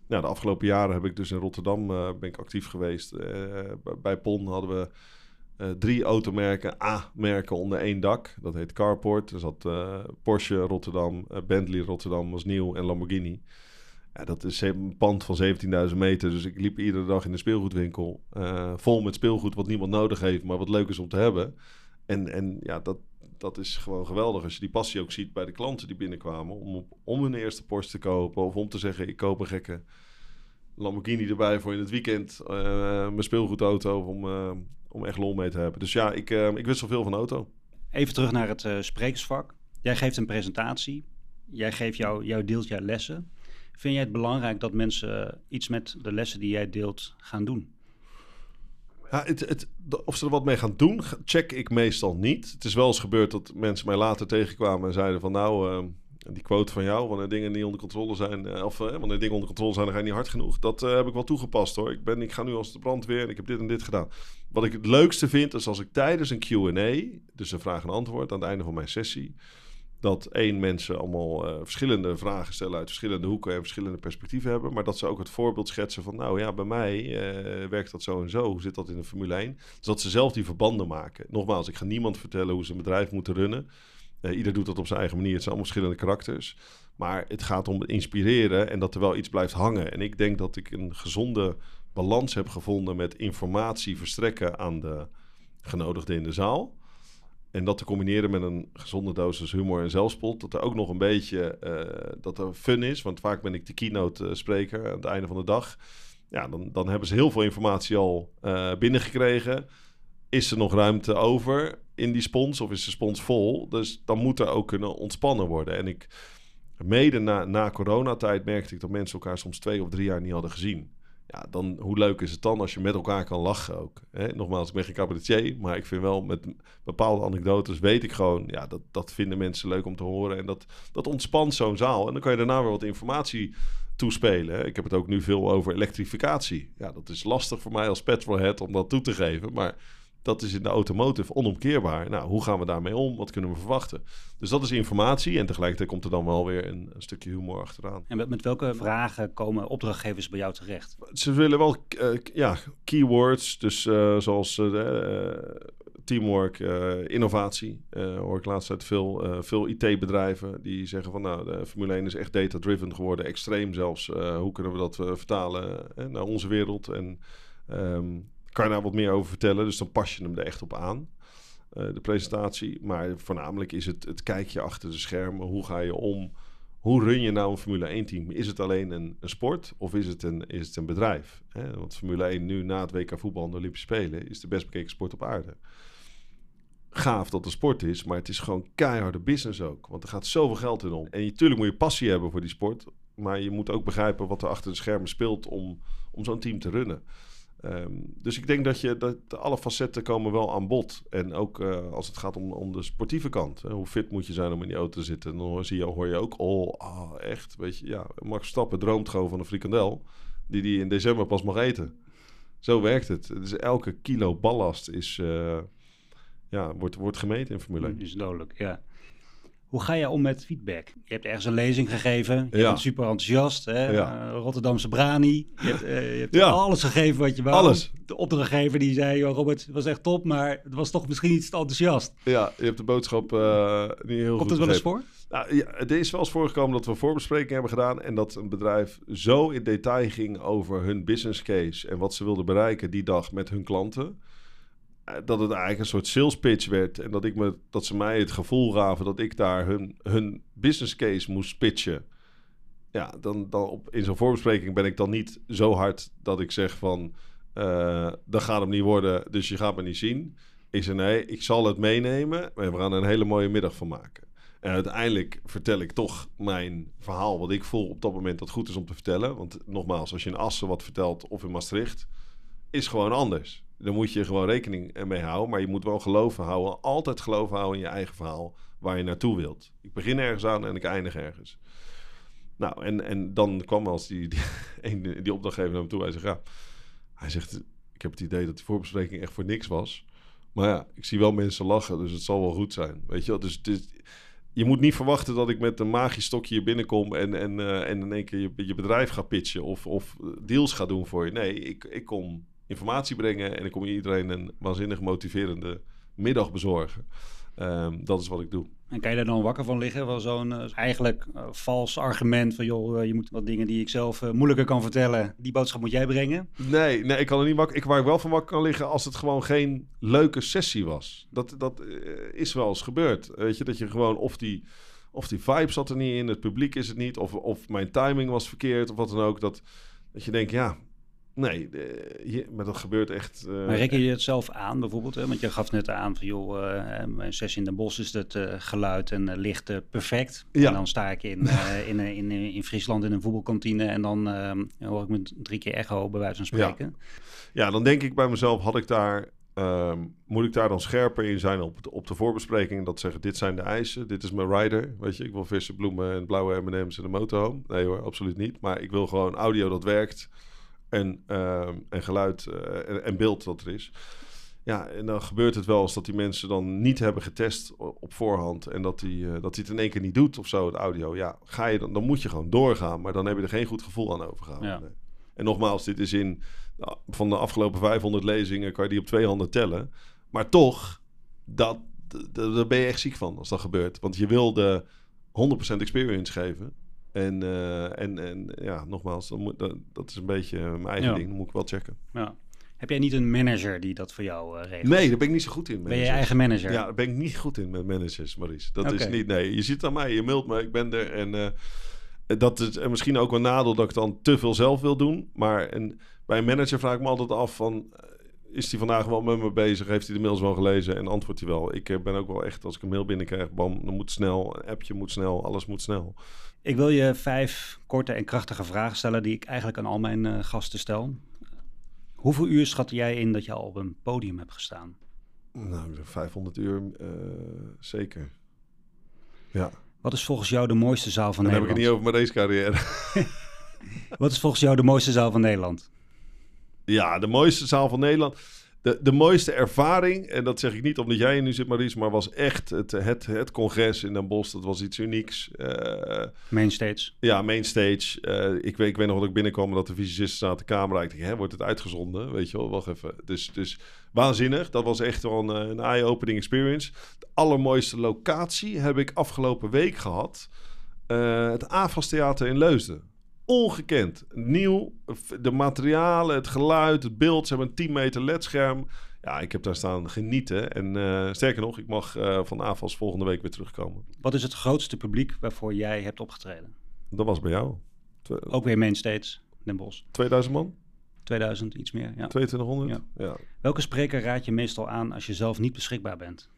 nou, de afgelopen jaren heb ik dus in Rotterdam eh, ben ik actief geweest. Bij- bij PON hadden we drie automerken, A-merken onder één dak. Dat heet Carport. Er zat Porsche Rotterdam, Bentley Rotterdam was nieuw en Lamborghini. Ja, dat is een pand van 17.000 meter. Dus ik liep iedere dag in de speelgoedwinkel. vol met speelgoed wat niemand nodig heeft, maar wat leuk is om te hebben. En, en ja, dat, dat is gewoon geweldig als je die passie ook ziet bij de klanten die binnenkwamen. Om, om hun eerste Porsche te kopen of om te zeggen ik koop een gekke Lamborghini erbij voor in het weekend. Uh, mijn speelgoedauto om, uh, om echt lol mee te hebben. Dus ja, ik, uh, ik wist zoveel van auto. Even terug naar het sprekersvak. Jij geeft een presentatie. Jij geeft jou, jouw deelt jouw lessen. Vind jij het belangrijk dat mensen iets met de lessen die jij deelt gaan doen? Ja, het, het, of ze er wat mee gaan doen, check ik meestal niet. Het is wel eens gebeurd dat mensen mij later tegenkwamen en zeiden van nou, uh, die quote van jou, wanneer dingen niet onder controle zijn, uh, of uh, wanneer dingen onder controle zijn, dan ga je niet hard genoeg. Dat heb ik wel toegepast hoor. Ik, ben, ik ga nu als de brandweer en ik heb dit en dit gedaan. Wat ik het leukste vind, is als ik tijdens een Q&A, dus een vraag en antwoord aan het einde van mijn sessie, dat één mensen allemaal uh, verschillende vragen stellen uit verschillende hoeken en verschillende perspectieven hebben, maar dat ze ook het voorbeeld schetsen van, nou ja, bij mij uh, werkt dat zo en zo. Hoe zit dat in de Formule 1? Dus dat ze zelf die verbanden maken. Nogmaals, ik ga niemand vertellen hoe ze een bedrijf moeten runnen. Uh, ieder doet dat op zijn eigen manier. Het zijn allemaal verschillende karakters. Maar het gaat om inspireren en dat er wel iets blijft hangen. En ik denk dat ik een gezonde balans heb gevonden met informatie verstrekken aan de genodigden in de zaal. En dat te combineren met een gezonde dosis humor en zelfspot. Dat er ook nog een beetje uh, dat er fun is. Want vaak ben ik de keynote uh, spreker aan het einde van de dag. Ja, dan, dan hebben ze heel veel informatie al uh, binnengekregen. Is er nog ruimte over in die spons of is de spons vol? Dus dan moet er ook kunnen ontspannen worden. En ik, mede na, na coronatijd merkte ik dat mensen elkaar soms twee of drie jaar niet hadden gezien. Ja, dan hoe leuk is het dan als je met elkaar kan lachen ook. Hè? Nogmaals, ik ben geen cabaretier, maar ik vind wel met bepaalde anekdotes weet ik gewoon, ja, dat, dat vinden mensen leuk om te horen. En dat, dat ontspant zo'n zaal. En dan kan je daarna weer wat informatie toespelen. Ik heb het ook nu veel over elektrificatie. Ja, dat is lastig voor mij als petrolhead om dat toe te geven, maar dat is in de automotive onomkeerbaar. Nou, hoe gaan we daarmee om? Wat kunnen we verwachten? Dus dat is informatie en tegelijkertijd komt er dan wel weer een, een stukje humor achteraan. En met, met, welke vragen komen opdrachtgevers bij jou terecht? Ze willen wel uh, ja, keywords, dus uh, zoals uh, teamwork, innovatie. hoor ik laatst uit veel, veel IT-bedrijven die zeggen van nou, de Formule 1 is echt data-driven geworden, extreem zelfs. hoe kunnen we dat vertalen naar onze wereld? En um, kan je daar wat meer over vertellen. Dus dan pas je hem er echt op aan. Uh, de presentatie. Maar voornamelijk is het het kijkje achter de schermen. Hoe ga je om? Hoe run je nou een Formule 1 team? Is het alleen een, een sport of is het een, is het een bedrijf? Hè? Want Formule 1 nu na het WK voetbal en de Olympische Spelen is de best bekeken sport op aarde. Gaaf dat het een sport is, maar het is gewoon keiharde business ook. Want er gaat zoveel geld in om. En natuurlijk moet je passie hebben voor die sport. Maar je moet ook begrijpen wat er achter de schermen speelt om, om zo'n team te runnen. Um, dus ik denk dat, je, dat alle facetten komen wel aan bod. En ook uh, als het gaat om, om de sportieve kant. Hoe fit moet je zijn om in die auto te zitten? En dan je, hoor je ook, oh, ah, echt, weet je. Ja, Max Stappen droomt gewoon van een frikandel die hij in december pas mag eten. Zo werkt het. Dus elke kilo ballast is, uh, ja, wordt, wordt gemeten in Formule 1. Is dodelijk, ja. Hoe ga je om met feedback? Je hebt ergens een lezing gegeven. Je ja. bent super enthousiast. Hè? Ja. Uh, Rotterdamse Brani. Je hebt, uh, je hebt ja. alles gegeven wat je wou. Alles. De opdrachtgever die zei, joh, Robert, het was echt top, maar het was toch misschien iets te enthousiast. Ja, je hebt de boodschap uh, niet heel Komt goed het wel eens voor? Nou, ja, het is wel eens voorgekomen dat we voorbesprekingen hebben gedaan en dat een bedrijf zo in detail ging over hun business case en wat ze wilden bereiken die dag met hun klanten eh, dat het eigenlijk een soort sales pitch werd. En dat, ik me, dat ze mij het gevoel gaven dat ik daar hun, hun business case moest pitchen. Ja, dan, dan op, in zo'n voorbespreking ben ik dan niet zo hard dat ik zeg van... Uh, dat gaat hem niet worden, dus je gaat me niet zien. Ik zei nee, ik zal het meenemen en we gaan er een hele mooie middag van maken. En uiteindelijk vertel ik toch mijn verhaal, wat ik voel op dat moment dat goed is om te vertellen. Want nogmaals, als je in Assen wat vertelt of in Maastricht, is gewoon anders. Dan moet je gewoon rekening mee houden. Maar je moet wel geloven houden. Altijd geloven houden in je eigen verhaal. Waar je naartoe wilt. Ik begin ergens aan en ik eindig ergens. Nou, en, en dan kwam als die, die, die opdrachtgever naar me toe. Hij zegt, ja. Hij zegt, ik heb het idee dat die voorbespreking echt voor niks was. Maar ja, ik zie wel mensen lachen. Dus het zal wel goed zijn. Weet je wel? Dus, dus je moet niet verwachten dat ik met een magisch stokje hier binnenkom en, en, uh, en in één keer je, je bedrijf ga pitchen of, of deals ga doen voor je. Nee, ik, ik kom informatie brengen en ik kom iedereen een waanzinnig motiverende middag bezorgen. Ehm, dat is wat ik doe. En kan je daar dan wakker van liggen? Van zo'n uh, eigenlijk uh, vals argument van joh, uh, je moet wat dingen die ik zelf moeilijker kan vertellen, die boodschap moet jij brengen? Nee, nee ik kan er niet wakker. Ik waar ik wel van wakker kan liggen als het gewoon geen leuke sessie was. Dat, dat is wel eens gebeurd. Weet je, dat je gewoon of die, of die vibe zat er niet in, het publiek is het niet, of, of mijn timing was verkeerd of wat dan ook. Dat, dat je denkt, ja, Nee, hier, maar dat gebeurt echt. Uh, maar reken je het zelf aan bijvoorbeeld? Hè? Want je gaf net aan van joh, uh, mijn sessie in Den Bosch is het uh, geluid en licht perfect. Ja. En dan sta ik in, in, in, in, Friesland in een voetbalkantine en dan hoor ik me drie keer echo bij wijze van spreken. Ja. ja, dan denk ik bij mezelf, had ik daar, um, moet ik daar dan scherper in zijn op, op de voorbespreking? Dat zeggen, dit zijn de eisen, dit is mijn rider. Weet je, ik wil verse bloemen en blauwe M&M's en een motorhome. Nee hoor, absoluut niet. Maar ik wil gewoon audio dat werkt en, uh, en geluid uh, en, en, beeld dat er is. Ja, en dan gebeurt het wel eens dat die mensen dan niet hebben getest op voorhand en dat hij uh, dat het in één keer niet doet of zo, het audio. Ja, ga je dan, dan moet je gewoon doorgaan, maar dan heb je er geen goed gevoel aan overgehouden. Ja. Nee. En nogmaals, dit is in van de afgelopen 500 lezingen kan je die op twee handen tellen. Maar toch, dat, daar ben je echt ziek van als dat gebeurt. Want je wil de 100% experience geven. En, uh, en, en ja, nogmaals, dat, moet, dat, dat is een beetje mijn eigen ja. ding. Dat moet ik wel checken. Ja. Heb jij niet een manager die dat voor jou uh, regelt? Nee, daar ben ik niet zo goed in. Managers. Ben je eigen manager? Ja, daar ben ik niet goed in met managers, Maurice. Dat okay. is niet, nee. Je ziet aan mij, je mailt me, ik ben er. En uh, dat is en misschien ook een nadeel dat ik dan te veel zelf wil doen. Maar bij een manager vraag ik me altijd af van... Is hij vandaag wel met me bezig? Heeft hij de mails wel gelezen? En antwoordt hij wel. Ik ben ook wel echt, als ik een mail binnenkrijg, bam, dan moet snel. Een appje moet snel, alles moet snel. Ik wil je vijf korte en krachtige vragen stellen die ik eigenlijk aan al mijn uh, gasten stel. Hoeveel uur schat jij in dat je al op een podium hebt gestaan? Nou, 500 uur uh, zeker. Ja. Wat is volgens jou de mooiste zaal van Dan Nederland? Dan heb ik het niet over mijn racecarrière. Wat is volgens jou de mooiste zaal van Nederland? Ja, de mooiste zaal van Nederland de, de mooiste ervaring, en dat zeg ik niet omdat jij er nu zit, Maurice, maar was echt het, het, het congres in Den Bosch. Dat was iets unieks. Uh, mainstage. Ja, mainstage. Uh, ik, weet, ik weet nog dat ik binnenkwam dat de fysicisten zaten de camera. Ik dacht, hè, wordt het uitgezonden? Weet je wel, wacht even. Dus, dus waanzinnig. Dat was echt wel een, een eye-opening experience. De allermooiste locatie heb ik afgelopen week gehad. Uh, het AFAS Theater in Leusden ongekend. Nieuw, de materialen, het geluid, het beeld. Ze hebben een 10 meter ledscherm. Ja, ik heb daar staan genieten. En uh, sterker nog, ik mag uh, van AFAS volgende week weer terugkomen. Wat is het grootste publiek waarvoor jij hebt opgetreden? Dat was bij jou. Ook weer Mainstage, Den Bosch. 2000 man? 2000, iets meer, ja. 2200? Ja. ja. Welke spreker raad je meestal aan als je zelf niet beschikbaar bent?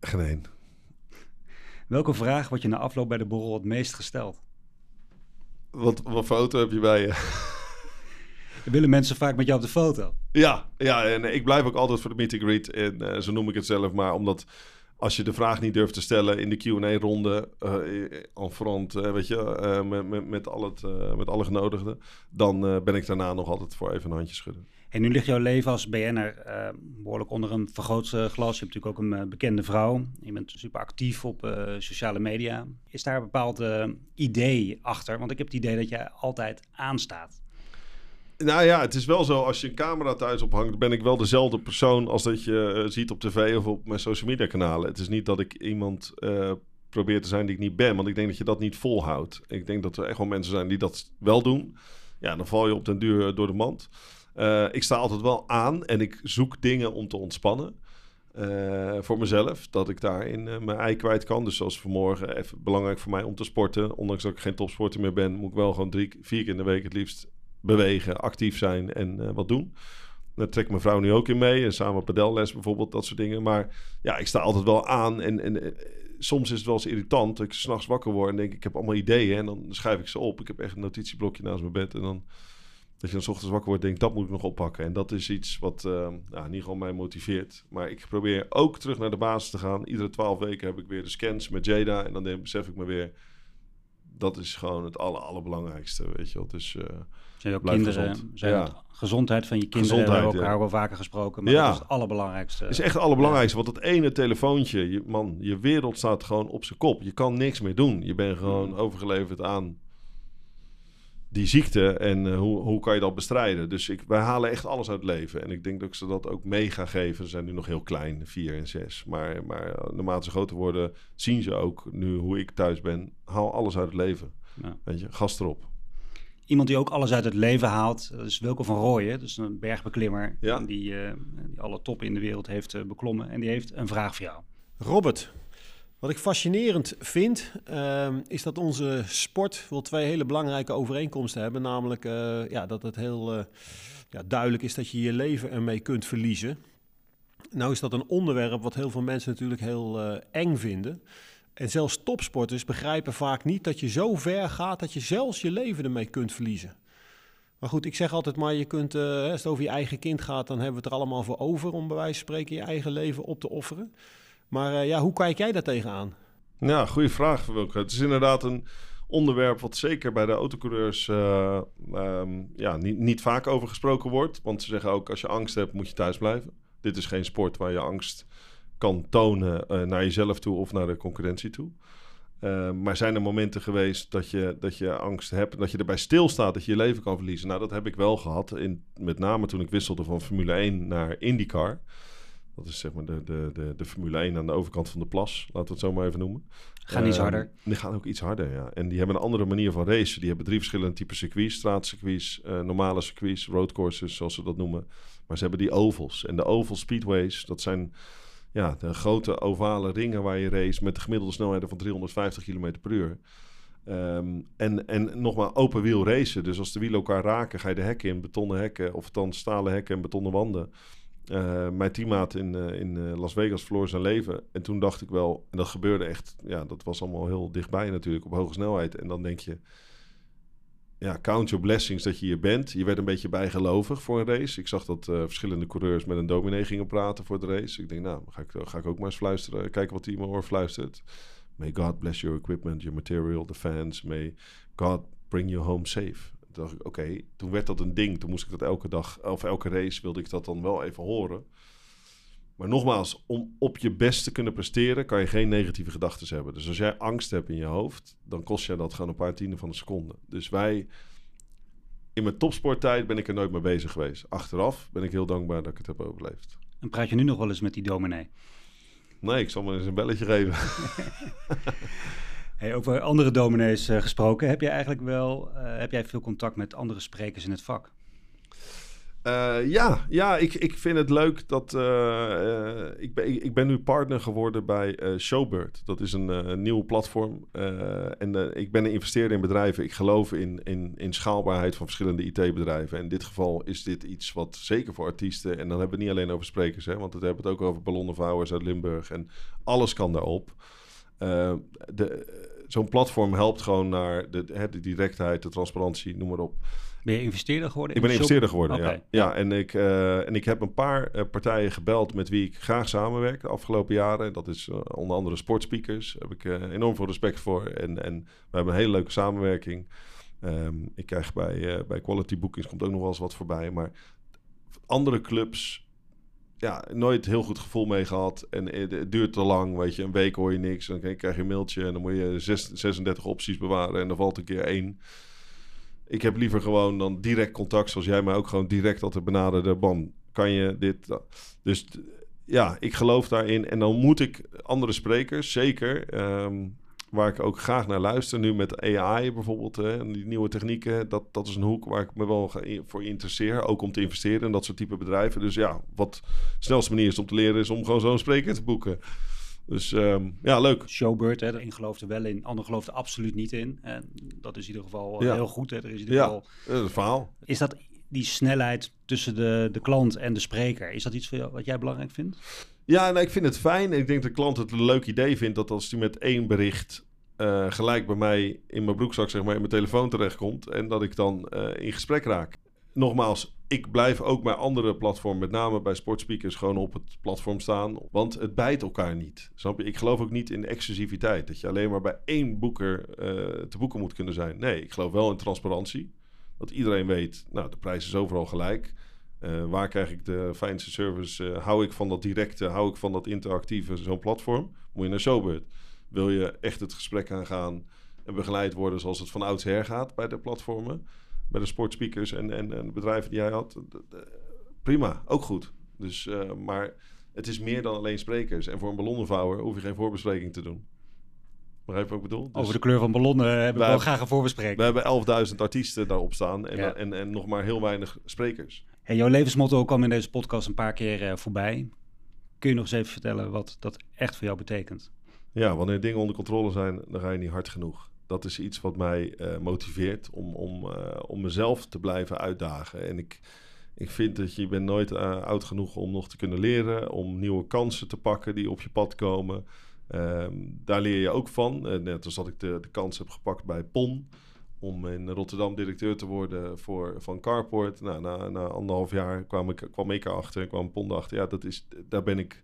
Geen één. Welke vraag wordt je na afloop bij de borrel het meest gesteld? Wat, wat foto heb je bij je? Willen mensen vaak met jou op de foto? Ja, ja en ik blijf ook altijd voor de meet and greet. En uh, zo noem ik het zelf maar, omdat als je de vraag niet durft te stellen in de Q&A-ronde, uh, en front, uh, weet je, uh, met, met, met, al het, met alle genodigden, dan ben ik daarna nog altijd voor even een handje schudden. En nu ligt jouw leven als BN'er uh, behoorlijk onder een vergrootglas. Je hebt natuurlijk ook een uh, bekende vrouw. Je bent super actief op uh, sociale media. Is daar een bepaald idee achter? Want ik heb het idee dat jij altijd aanstaat. Nou ja, het is wel zo, als je een camera thuis ophangt, ben ik wel dezelfde persoon als dat je ziet op tv of op mijn social media kanalen. Het is niet dat ik iemand probeer te zijn die ik niet ben, want ik denk dat je dat niet volhoudt. Ik denk dat er echt wel mensen zijn die dat wel doen. Ja, dan val je op den duur door de mand. Uh, ik sta altijd wel aan en ik zoek dingen om te ontspannen. Uh, voor mezelf, dat ik daarin uh, mijn ei kwijt kan. Dus zoals vanmorgen, even belangrijk voor mij om te sporten. Ondanks dat ik geen topsporter meer ben, moet ik wel gewoon drie, vier keer in de week het liefst bewegen, actief zijn en wat doen. Daar trekt mijn vrouw nu ook in mee. En samen padelles bijvoorbeeld, dat soort dingen. Maar ja, ik sta altijd wel aan. En, en soms is het wel eens irritant dat ik s'nachts wakker word en denk ik heb allemaal ideeën. En dan schrijf ik ze op. Ik heb echt een notitieblokje naast mijn bed. En dan dat je dan s ochtends wakker wordt en denkt, dat moet ik nog oppakken. En dat is iets wat uh, nou, niet gewoon mij motiveert. Maar ik probeer ook terug naar de basis te gaan. Iedere twaalf weken heb ik weer de scans met Jada. En dan besef ik me weer, dat is gewoon het aller, allerbelangrijkste, weet je wel. Dus, uh, zijn ook kinderen, zijn ja. gezondheid van je kinderen, gezondheid, hebben we ook ja. wel vaker gesproken. Maar ja. dat is het allerbelangrijkste. is echt het allerbelangrijkste, want het ene telefoontje, je, man, je wereld staat gewoon op zijn kop. Je kan niks meer doen. Je bent gewoon mm. overgeleverd aan die ziekte en uh, hoe, hoe kan je dat bestrijden? Dus ik, wij halen echt alles uit het leven. En ik denk dat ik ze dat ook mee ga geven. Ze zijn nu nog heel klein, vier en zes. Maar, maar naarmate ze groter worden, zien ze ook nu hoe ik thuis ben. Haal alles uit het leven. Ja. Weet je, gas erop. Iemand die ook alles uit het leven haalt, dat is Wilco van Rooyen. Dus een bergbeklimmer ja. die, uh, die alle toppen in de wereld heeft uh, beklommen. En die heeft een vraag voor jou. Robert, wat ik fascinerend vind, uh, is dat onze sport wel twee hele belangrijke overeenkomsten hebben. Namelijk uh, ja, dat het heel uh, ja, duidelijk is dat je je leven ermee kunt verliezen. Nou is dat een onderwerp wat heel veel mensen natuurlijk heel uh, eng vinden. En zelfs topsporters begrijpen vaak niet dat je zo ver gaat dat je zelfs je leven ermee kunt verliezen. Maar goed, ik zeg altijd maar, je kunt, als het over je eigen kind gaat, dan hebben we het er allemaal voor over om bij wijze van spreken je eigen leven op te offeren. Maar uh, ja, hoe kijk jij daar tegenaan? Ja, goede vraag, Wilke. Het is inderdaad een onderwerp wat zeker bij de autocoureurs uh, um, ja, niet, niet vaak over gesproken wordt. Want ze zeggen ook, als je angst hebt, moet je thuis blijven. Dit is geen sport waar je angst kan tonen uh, naar jezelf toe of naar de concurrentie toe. Maar zijn er momenten geweest dat je, dat je angst hebt, dat je erbij stilstaat, dat je je leven kan verliezen? Nou, dat heb ik wel gehad. In, met name toen ik wisselde van Formule 1 naar IndyCar. Dat is zeg maar de, de, de, de Formule 1 aan de overkant van de plas, laten we het zo maar even noemen. Gaan iets ehm, harder. Die gaan ook iets harder, ja. En die hebben een andere manier van racen. Die hebben drie verschillende typen circuits. Straatcircuits, uh, normale circuits, roadcourses, zoals ze dat noemen. Maar ze hebben die ovals. En de oval speedways, dat zijn ja, de grote ovale ringen waar je race... met de gemiddelde snelheden van 350 km per uur. Um, en, en nogmaals, open wiel racen. Dus als de wielen elkaar raken, ga je de hekken in, betonnen hekken... of dan stalen hekken en betonnen wanden... Uh, mijn teammaat in, uh, in uh, Las Vegas verloor zijn leven. En toen dacht ik wel, en dat gebeurde echt, ja, dat was allemaal heel dichtbij natuurlijk, op hoge snelheid. En dan denk je, ja, count your blessings dat je hier bent. Je werd een beetje bijgelovig voor een race. Ik zag dat verschillende coureurs met een dominee gingen praten voor de race. Ik denk, nou, ga ik, ga ik ook maar eens fluisteren, kijken wat hij in mijn oor fluistert. May God bless your equipment, your material, the fans. May God bring you home safe dacht ik, oké, toen werd dat een ding. Toen moest ik dat elke dag, of elke race wilde ik dat dan wel even horen. Maar nogmaals, om op je best te kunnen presteren, kan je geen negatieve gedachten hebben. Dus als jij angst hebt in je hoofd, dan kost je dat gewoon een paar tienden van een seconde. Dus wij, in mijn topsporttijd ben ik er nooit mee bezig geweest. Achteraf ben ik heel dankbaar dat ik het heb overleefd. En praat je nu nog wel eens met die dominee? Nee, ik zal maar eens een belletje geven. Hey, over andere dominees uh, gesproken, heb jij eigenlijk wel uh, heb jij veel contact met andere sprekers in het vak? Uh, ja, ja ik, ik vind het leuk dat. ik, ben, ik ben nu partner geworden bij Showbird. Dat is een, een nieuw platform. en ik ben een investeerder in bedrijven. Ik geloof in, in, in schaalbaarheid van verschillende IT-bedrijven. En in dit geval is dit iets wat zeker voor artiesten. En dan hebben we het niet alleen over sprekers, hè, want we hebben het ook over ballonnenvouwers uit Limburg. En alles kan daarop. De zo'n platform helpt gewoon naar de, de, directheid, de transparantie, noem maar op. Ben je investeerder geworden? Ik ben investeerder geworden, ja. ja. en, ik, uh, en ik heb een paar uh, partijen gebeld met wie ik graag samenwerk de afgelopen jaren. Dat is uh, onder andere sportspeakers. Daar heb ik enorm veel respect voor. En, en we hebben een hele leuke samenwerking. Um, ik krijg bij, bij Quality Bookings komt ook nog wel eens wat voorbij. Maar andere clubs ja, nooit heel goed gevoel mee gehad. En het duurt te lang, weet je. Een week hoor je niks. Dan krijg je een mailtje en dan moet je 36 opties bewaren. En dan valt een keer één. Ik heb liever gewoon dan direct contact, zoals jij mij ook gewoon direct altijd benaderde. Bam, kan je dit... Dus ja, ik geloof daarin. En dan moet ik andere sprekers, zeker... Um, waar ik ook graag naar luister. Nu met AI bijvoorbeeld, hè, en die nieuwe technieken. Dat, dat is een hoek waar ik me wel voor interesseer. Ook om te investeren in dat soort type bedrijven. Dus ja, wat de snelste manier is om te leren... is om gewoon zo'n spreker te boeken. Dus um, ja, leuk. Showbird, hè, de een gelooft er wel in, ander gelooft er absoluut niet in. En dat is in ieder geval ja. heel goed. Hè. Er is in ieder geval... Ja, het verhaal. Is dat die snelheid tussen de, de klant en de spreker... is dat iets voor jou, wat jij belangrijk vindt? Ja, nou, ik vind het fijn. Ik denk dat de klant het een leuk idee vindt dat als hij met één bericht uh, gelijk bij mij in mijn broekzak, zeg maar, in mijn telefoon terechtkomt. En dat ik dan uh, in gesprek raak. Nogmaals, ik blijf ook bij andere platformen, met name bij sportspeakers, gewoon op het platform staan. Want het bijt elkaar niet. Snap je? Ik geloof ook niet in exclusiviteit. Dat je alleen maar bij één boeker uh, te boeken moet kunnen zijn. Nee, ik geloof wel in transparantie. Dat iedereen weet, nou, de prijs is overal gelijk. Uh, waar krijg ik de fijnste service? Uh, hou ik van dat directe, hou ik van dat interactieve, zo'n platform? Moet je naar Showbird. Wil je echt het gesprek aangaan en begeleid worden zoals het van oudsher gaat bij de platformen? bij de sportspeakers en, en, en de bedrijven die hij had. Prima, ook goed. Dus, maar het is meer dan alleen sprekers. En voor een ballonnenvouwer hoef je geen voorbespreking te doen. Begrijp je wat ik bedoel? Dus Over de kleur van ballonnen hebben we wel graag een voorbespreking. We hebben 11.000 artiesten daarop staan en, en, en, nog maar heel weinig sprekers. Hey, jouw levensmotto kwam in deze podcast een paar keer uh, voorbij. Kun je nog eens even vertellen wat dat echt voor jou betekent? Ja, wanneer dingen onder controle zijn, dan ga je niet hard genoeg. Dat is iets wat mij uh, motiveert om, om, uh, om mezelf te blijven uitdagen. En ik, ik vind dat je bent nooit oud genoeg om nog te kunnen leren, om nieuwe kansen te pakken die op je pad komen. Um, daar leer je ook van. Net als dat ik de, de kans heb gepakt bij PON om in Rotterdam directeur te worden voor, van Carport. Nou, na, na anderhalf jaar kwam ik, kwam ik erachter, kwam PON erachter. Ja, dat is, daar ben ik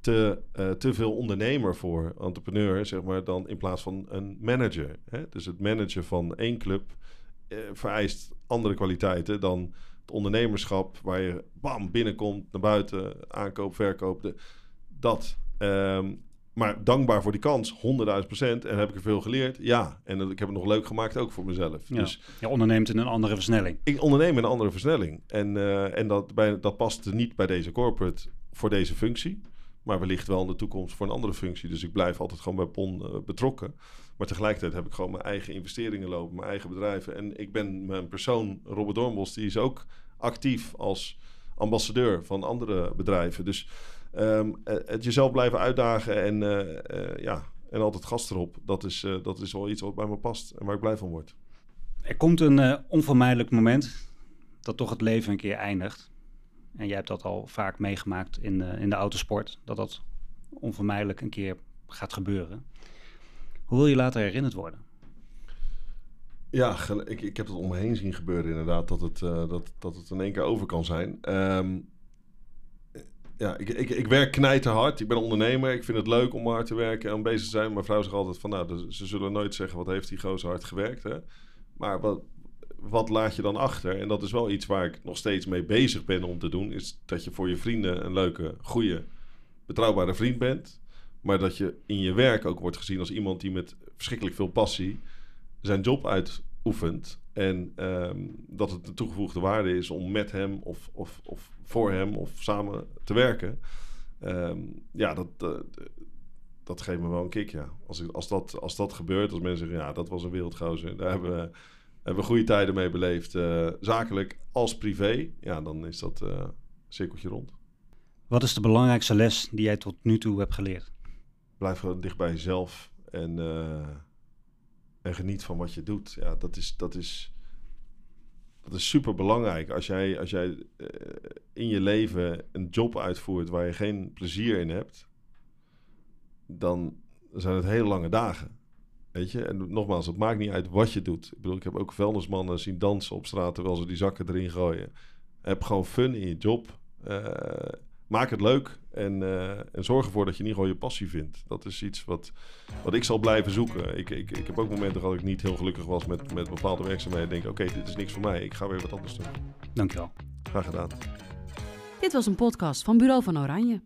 te, uh, te veel ondernemer voor, entrepreneur, zeg maar, dan in plaats van een manager. Hè? Dus het managen van één club uh, vereist andere kwaliteiten dan het ondernemerschap, waar je bam binnenkomt, naar buiten, aankoop, verkoop. De, dat. Um, maar dankbaar voor die kans, 100.000 procent. En heb ik er veel geleerd? Ja. En ik heb het nog leuk gemaakt ook voor mezelf. Ja. Dus je onderneemt in een andere versnelling. Ik onderneem in een andere versnelling. En, uh, en dat, bij, dat past niet bij deze corporate voor deze functie. Maar wellicht wel in de toekomst voor een andere functie. Dus ik blijf altijd gewoon bij PON uh, betrokken. Maar tegelijkertijd heb ik gewoon mijn eigen investeringen lopen, mijn eigen bedrijven. En ik ben mijn persoon, Robert Doornbos, die is ook actief als ambassadeur van andere bedrijven. Dus um, het jezelf blijven uitdagen en, uh, uh, ja, en altijd gas erop. Dat is, dat is wel iets wat bij me past en waar ik blij van word. Er komt een onvermijdelijk moment dat toch het leven een keer eindigt. En jij hebt dat al vaak meegemaakt in, in de autosport. Dat dat onvermijdelijk een keer gaat gebeuren. Hoe wil je later herinnerd worden? Ja, ik, ik heb het om me heen zien gebeuren inderdaad. Dat het, dat, dat het in één keer over kan zijn. Um, ja, ik, ik, ik werk knijterhard. Ik ben ondernemer. Ik vind het leuk om hard te werken en bezig te zijn. Mijn vrouw zegt altijd van, nou, ze zullen nooit zeggen... wat heeft die gozer hard gewerkt, hè? Maar wat, wat laat je dan achter? En dat is wel iets waar ik nog steeds mee bezig ben om te doen... is dat je voor je vrienden een leuke, goede, betrouwbare vriend bent... maar dat je in je werk ook wordt gezien als iemand die met verschrikkelijk veel passie... zijn job uitoefent en um, dat het een toegevoegde waarde is om met hem of, of, of voor hem of samen te werken. Um, ja, dat, uh, dat geeft me wel een kick, ja. Als, ik, als, dat, als dat gebeurt, als mensen zeggen, ja, dat was een wereldgozer. Daar hebben we, hebben we goede tijden mee beleefd. Uh, zakelijk als privé, ja, dan is dat uh, een cirkeltje rond. Wat is de belangrijkste les die jij tot nu toe hebt geleerd? Blijf gewoon dicht bij jezelf en en geniet van wat je doet. Ja, dat is, dat is, dat is super belangrijk. Als jij, als jij uh, in je leven een job uitvoert waar je geen plezier in hebt, dan zijn het hele lange dagen. Weet je, en nogmaals, het maakt niet uit wat je doet. Ik bedoel, ik heb ook vuilnismannen zien dansen op straat terwijl ze die zakken erin gooien. Heb gewoon fun in je job. Uh, maak het leuk en, uh, en zorg ervoor dat je niet gewoon je passie vindt. Dat is iets wat, wat ik zal blijven zoeken. Ik, ik, ik heb ook momenten gehad dat ik niet heel gelukkig was met, met bepaalde werkzaamheden. Denk, oké, okay, dit is niks voor mij. Ik ga weer wat anders doen. Dankjewel. Graag gedaan. Dit was een podcast van Bureau van Oranje.